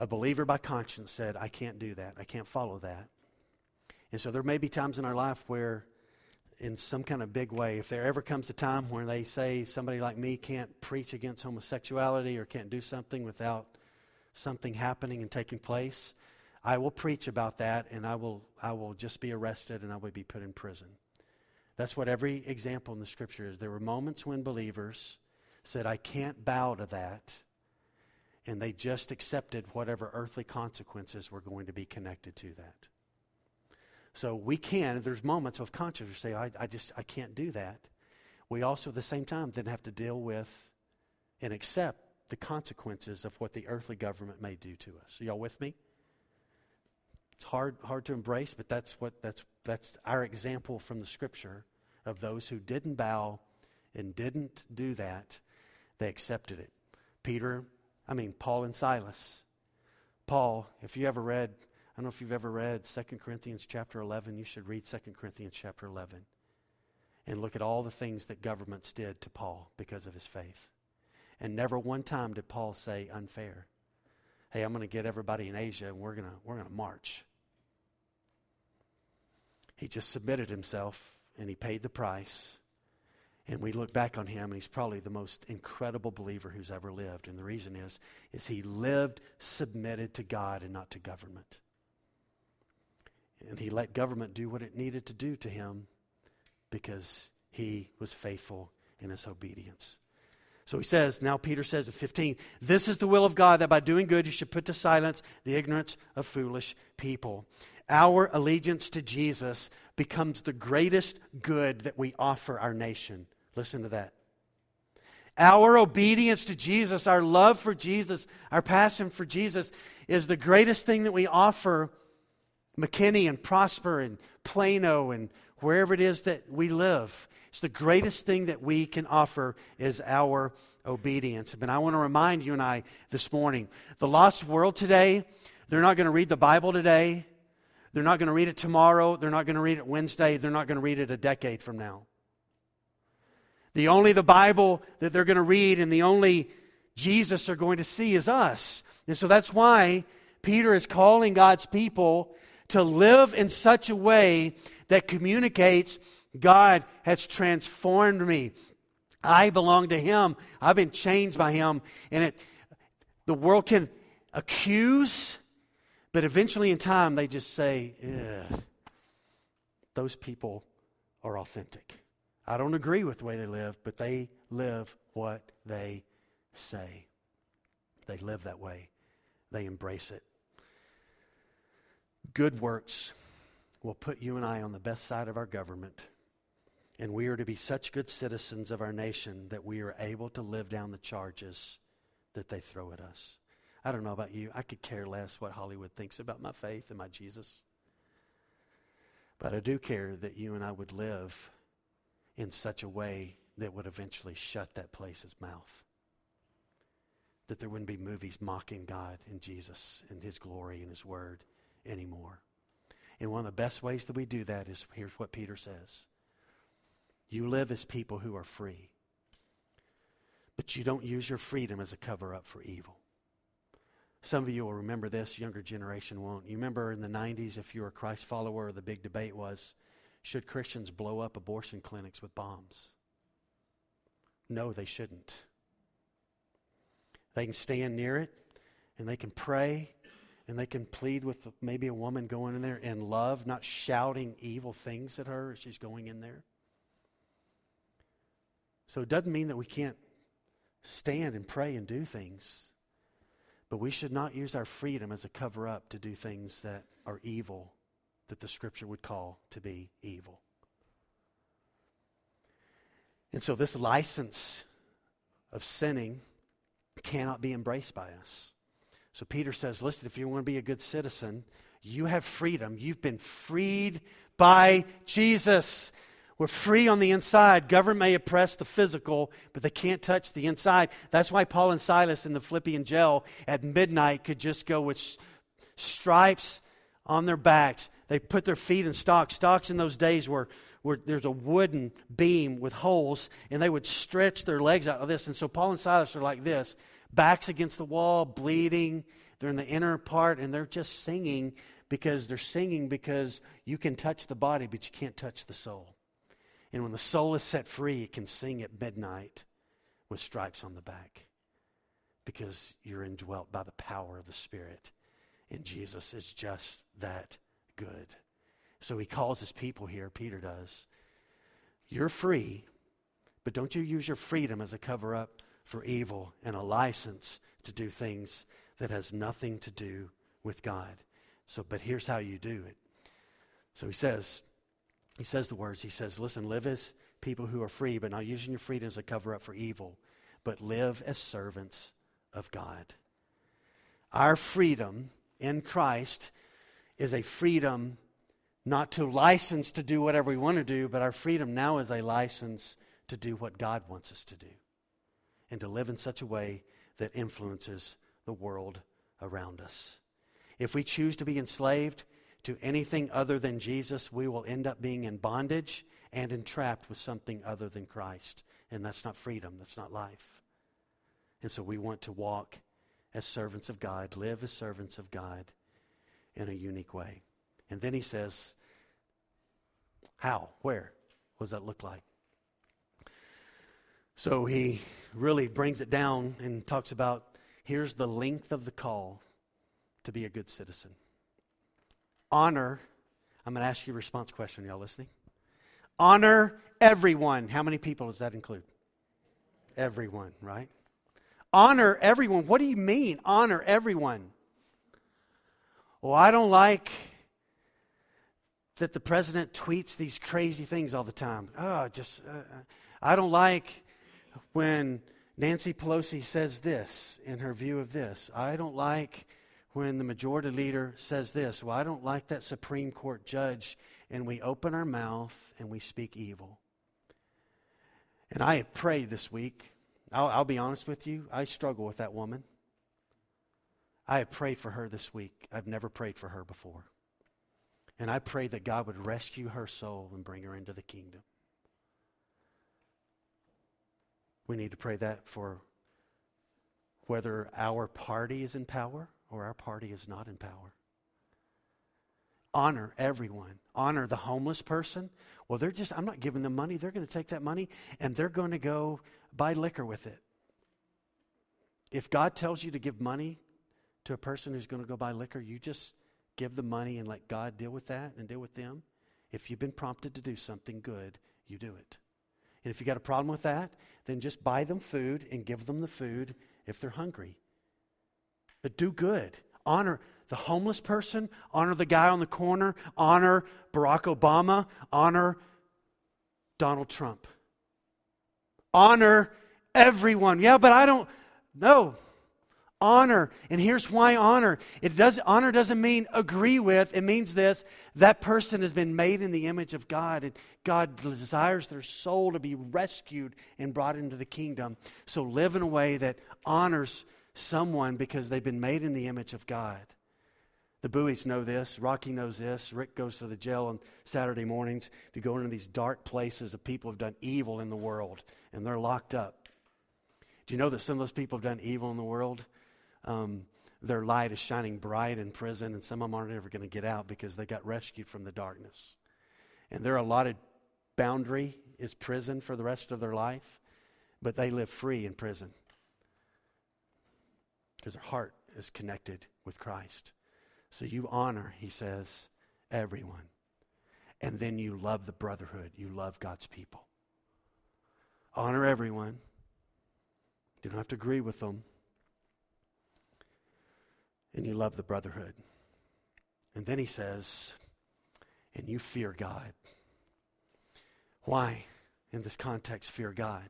a believer by conscience said, I can't do that. I can't follow that. And so there may be times in our life where, in some kind of big way, if there ever comes a time where they say somebody like me can't preach against homosexuality or can't do something without something happening and taking place, I will preach about that and I will, I will just be arrested and I will be put in prison. That's what every example in the scripture is. There were moments when believers said, I can't bow to that. And they just accepted whatever earthly consequences were going to be connected to that. So we can, there's moments of conscience say, I, I just, I can't do that. We also, at the same time, then have to deal with and accept the consequences of what the earthly government may do to us. Are y'all with me? It's hard, hard to embrace, but that's what that's that's our example from the scripture of those who didn't bow and didn't do that, they accepted it. Peter, I mean, Paul and Silas. Paul, if you ever read, I don't know if you've ever read 2 Corinthians chapter 11, you should read 2 Corinthians chapter 11 and look at all the things that governments did to Paul because of his faith. And never one time did Paul say unfair. Hey, I'm going to get everybody in Asia and we're going to we're going to march. He just submitted himself and he paid the price. And we look back on him, and he's probably the most incredible believer who's ever lived. And the reason is, is he lived submitted to God and not to government. And he let government do what it needed to do to him because he was faithful in his obedience. So he says, now Peter says in 15, this is the will of God that by doing good you should put to silence the ignorance of foolish people our allegiance to Jesus becomes the greatest good that we offer our nation. Listen to that. Our obedience to Jesus, our love for Jesus, our passion for Jesus is the greatest thing that we offer McKinney and Prosper and Plano and wherever it is that we live. It's the greatest thing that we can offer is our obedience. And I want to remind you and I this morning the lost world today, they're not going to read the Bible today. They're not going to read it tomorrow. They're not going to read it Wednesday. They're not going to read it a decade from now. The only the Bible that they're going to read and the only Jesus they're going to see is us. And so that's why Peter is calling God's people to live in such a way that communicates God has transformed me. I belong to him. I've been changed by him. And it the world can accuse but eventually, in time, they just say, those people are authentic. I don't agree with the way they live, but they live what they say. They live that way, they embrace it. Good works will put you and I on the best side of our government, And we are to be such good citizens of our nation that we are able to live down the charges that they throw at us. I don't know about you. I could care less what Hollywood thinks about my faith and my Jesus. But I do care that you and I would live in such a way that would eventually shut that place's mouth. That there wouldn't be movies mocking God and Jesus and His glory and His Word anymore. And one of the best ways that we do that is here's what Peter says You live as people who are free, but you don't use your freedom as a cover up for evil. Some of you will remember this, younger generation won't. You remember in the 90s, if you were a Christ follower, the big debate was should Christians blow up abortion clinics with bombs? No, they shouldn't. They can stand near it and they can pray and they can plead with maybe a woman going in there in love, not shouting evil things at her as she's going in there. So it doesn't mean that we can't stand and pray and do things. But we should not use our freedom as a cover up to do things that are evil, that the scripture would call to be evil. And so this license of sinning cannot be embraced by us. So Peter says, listen, if you want to be a good citizen, you have freedom. You've been freed by Jesus. We're free on the inside. Government may oppress the physical, but they can't touch the inside. That's why Paul and Silas in the Philippian jail at midnight could just go with stripes on their backs. They put their feet in stocks. Stocks in those days were, were there's a wooden beam with holes, and they would stretch their legs out of this. And so Paul and Silas are like this, backs against the wall, bleeding. They're in the inner part, and they're just singing because they're singing because you can touch the body, but you can't touch the soul. And when the soul is set free, it can sing at midnight with stripes on the back because you're indwelt by the power of the Spirit. And Jesus is just that good. So he calls his people here, Peter does. You're free, but don't you use your freedom as a cover up for evil and a license to do things that has nothing to do with God. So, but here's how you do it. So he says, he says the words. He says, Listen, live as people who are free, but not using your freedom as a cover up for evil, but live as servants of God. Our freedom in Christ is a freedom not to license to do whatever we want to do, but our freedom now is a license to do what God wants us to do and to live in such a way that influences the world around us. If we choose to be enslaved, to anything other than Jesus, we will end up being in bondage and entrapped with something other than Christ. And that's not freedom, that's not life. And so we want to walk as servants of God, live as servants of God in a unique way. And then he says, How? Where? What does that look like? So he really brings it down and talks about here's the length of the call to be a good citizen honor. I'm going to ask you a response question. Y'all listening? Honor everyone. How many people does that include? Everyone, right? Honor everyone. What do you mean, honor everyone? Well, I don't like that the president tweets these crazy things all the time. Oh, just, uh, uh I don't like when Nancy Pelosi says this in her view of this. I don't like when the majority leader says this Well, I don't like that Supreme Court judge, and we open our mouth and we speak evil. And I have prayed this week. I'll, I'll be honest with you, I struggle with that woman. I have prayed for her this week. I've never prayed for her before. And I pray that God would rescue her soul and bring her into the kingdom. We need to pray that for whether our party is in power or our party is not in power. Honor everyone. Honor the homeless person. Well, they're just, I'm not giving them money. They're going to take that money and they're going to go buy liquor with it. If God tells you to give money to a person who's going to go buy liquor, you just give the money and let God deal with that and deal with them. If you've been prompted to do something good, you do it. And if you got a problem with that, then just buy them food and give them the food if they're hungry. But do good. Honor the homeless person, honor the guy on the corner, honor Barack Obama, honor Donald Trump. Honor everyone. Yeah, but I don't. No. Honor. And here's why honor. It does honor doesn't mean agree with. It means this that person has been made in the image of God and God desires their soul to be rescued and brought into the kingdom. So live in a way that honors someone because they've been made in the image of God. The Buies know this. Rocky knows this. Rick goes to the jail on Saturday mornings to go into these dark places of people who have done evil in the world, and they're locked up. Do you know that some of those people have done evil in the world? Um, their light is shining bright in prison, and some of them aren't ever going to get out because they got rescued from the darkness. And their allotted boundary is prison for the rest of their life, but they live free in prison because their heart is connected with Christ. So you honor, he says, everyone. And then you love the brotherhood. You love God's people. Honor everyone. You don't have to agree with them. And you love the brotherhood. And then he says, and you fear God. Why, in this context, fear God?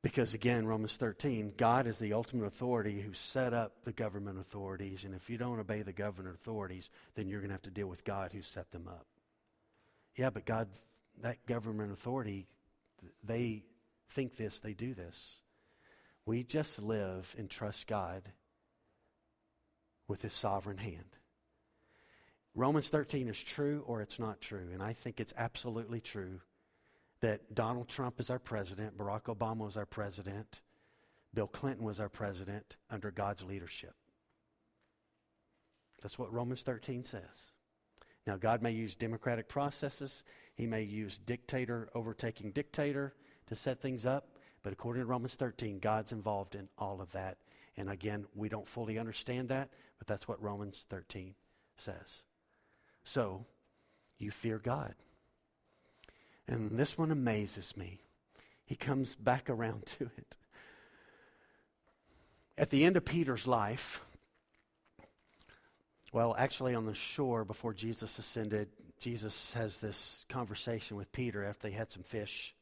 Because again, Romans 13, God is the ultimate authority who set up the government authorities. And if you don't obey the government authorities, then you're going to have to deal with God who set them up. Yeah, but God, that government authority, they think this, they do this. We just live and trust God with his sovereign hand. Romans 13 is true or it's not true. And I think it's absolutely true that Donald Trump is our president, Barack Obama was our president, Bill Clinton was our president under God's leadership. That's what Romans 13 says. Now, God may use democratic processes, He may use dictator overtaking dictator to set things up, but according to Romans 13, God's involved in all of that. And again, we don't fully understand that, but that's what Romans 13 says. So, you fear God. And this one amazes me. He comes back around to it. At the end of Peter's life, well, actually, on the shore before Jesus ascended, Jesus has this conversation with Peter after they had some fish.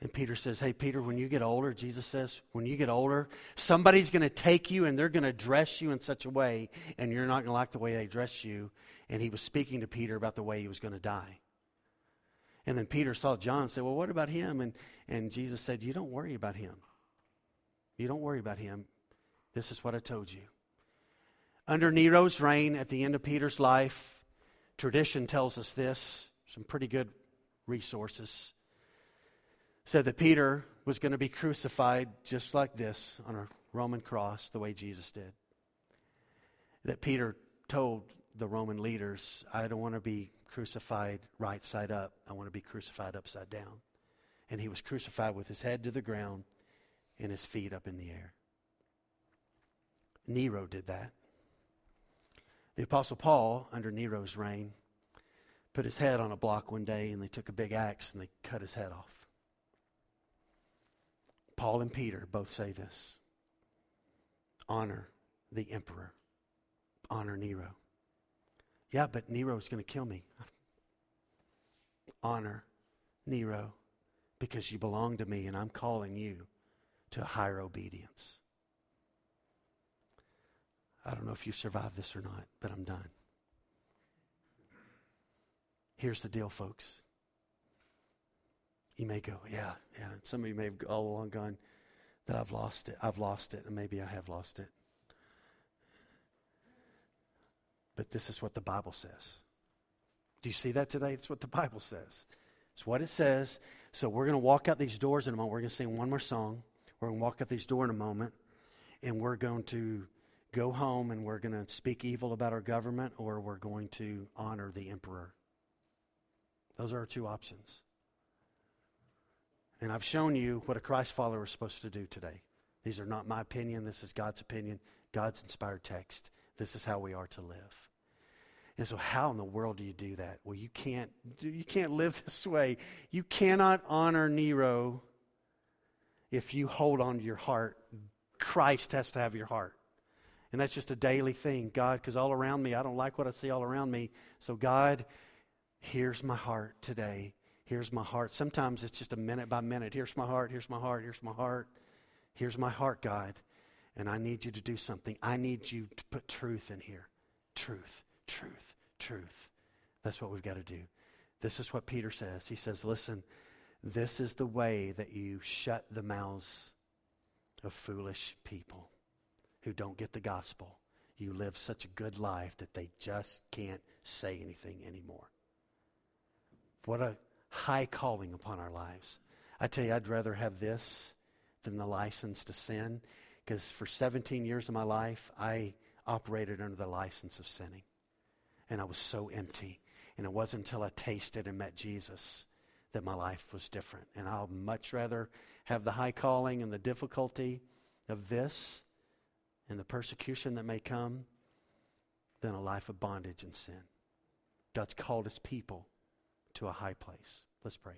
And Peter says, Hey, Peter, when you get older, Jesus says, when you get older, somebody's going to take you and they're going to dress you in such a way, and you're not going to like the way they dress you. And he was speaking to Peter about the way he was going to die. And then Peter saw John and said, Well, what about him? And, and Jesus said, You don't worry about him. You don't worry about him. This is what I told you. Under Nero's reign, at the end of Peter's life, tradition tells us this, some pretty good resources, said that Peter was going to be crucified just like this on a Roman cross, the way Jesus did. That Peter told the Roman leaders, I don't want to be crucified right side up. I want to be crucified upside down. And he was crucified with his head to the ground and his feet up in the air. Nero did that. The Apostle Paul, under Nero's reign, put his head on a block one day and they took a big axe and they cut his head off. Paul and Peter both say this honor the emperor, honor Nero. Yeah, but Nero is going to kill me. Honor Nero because you belong to me and I'm calling you to higher obedience. I don't know if you survived this or not, but I'm done. Here's the deal, folks. You may go, yeah, yeah. Some of you may have all along gone that I've lost it. I've lost it, and maybe I have lost it. But this is what the Bible says. Do you see that today? It's what the Bible says. It's what it says. So we're going to walk out these doors in a moment. We're going to sing one more song. We're going to walk out these doors in a moment. And we're going to go home and we're going to speak evil about our government or we're going to honor the emperor. Those are our two options. And I've shown you what a Christ follower is supposed to do today. These are not my opinion. This is God's opinion, God's inspired text. This is how we are to live. And so, how in the world do you do that? Well, you can't. You can't live *laughs* this way. You cannot honor Nero if you hold on to your heart. Christ has to have your heart. And that's just a daily thing. God, because all around me, I don't like what I see all around me. So, God, Here's my heart today. Here's my heart. Sometimes it's just a minute by minute. Here's my heart. Here's my heart. Here's my heart. Here's my heart, God. And I need you to do something. I need you to put truth in here. Truth, truth, truth. That's what we've got to do. This is what Peter says. He says, Listen, this is the way that you shut the mouths of foolish people who don't get the gospel. You live such a good life that they just can't say anything anymore. What a high calling upon our lives. I tell you, I'd rather have this than the license to sin because for 17 years of my life, I operated under the license of sinning. And I was so empty. And it wasn't until I tasted and met Jesus that my life was different. And I'll much rather have the high calling and the difficulty of this and the persecution that may come than a life of bondage and sin. God's called his people to a high place. Let's pray.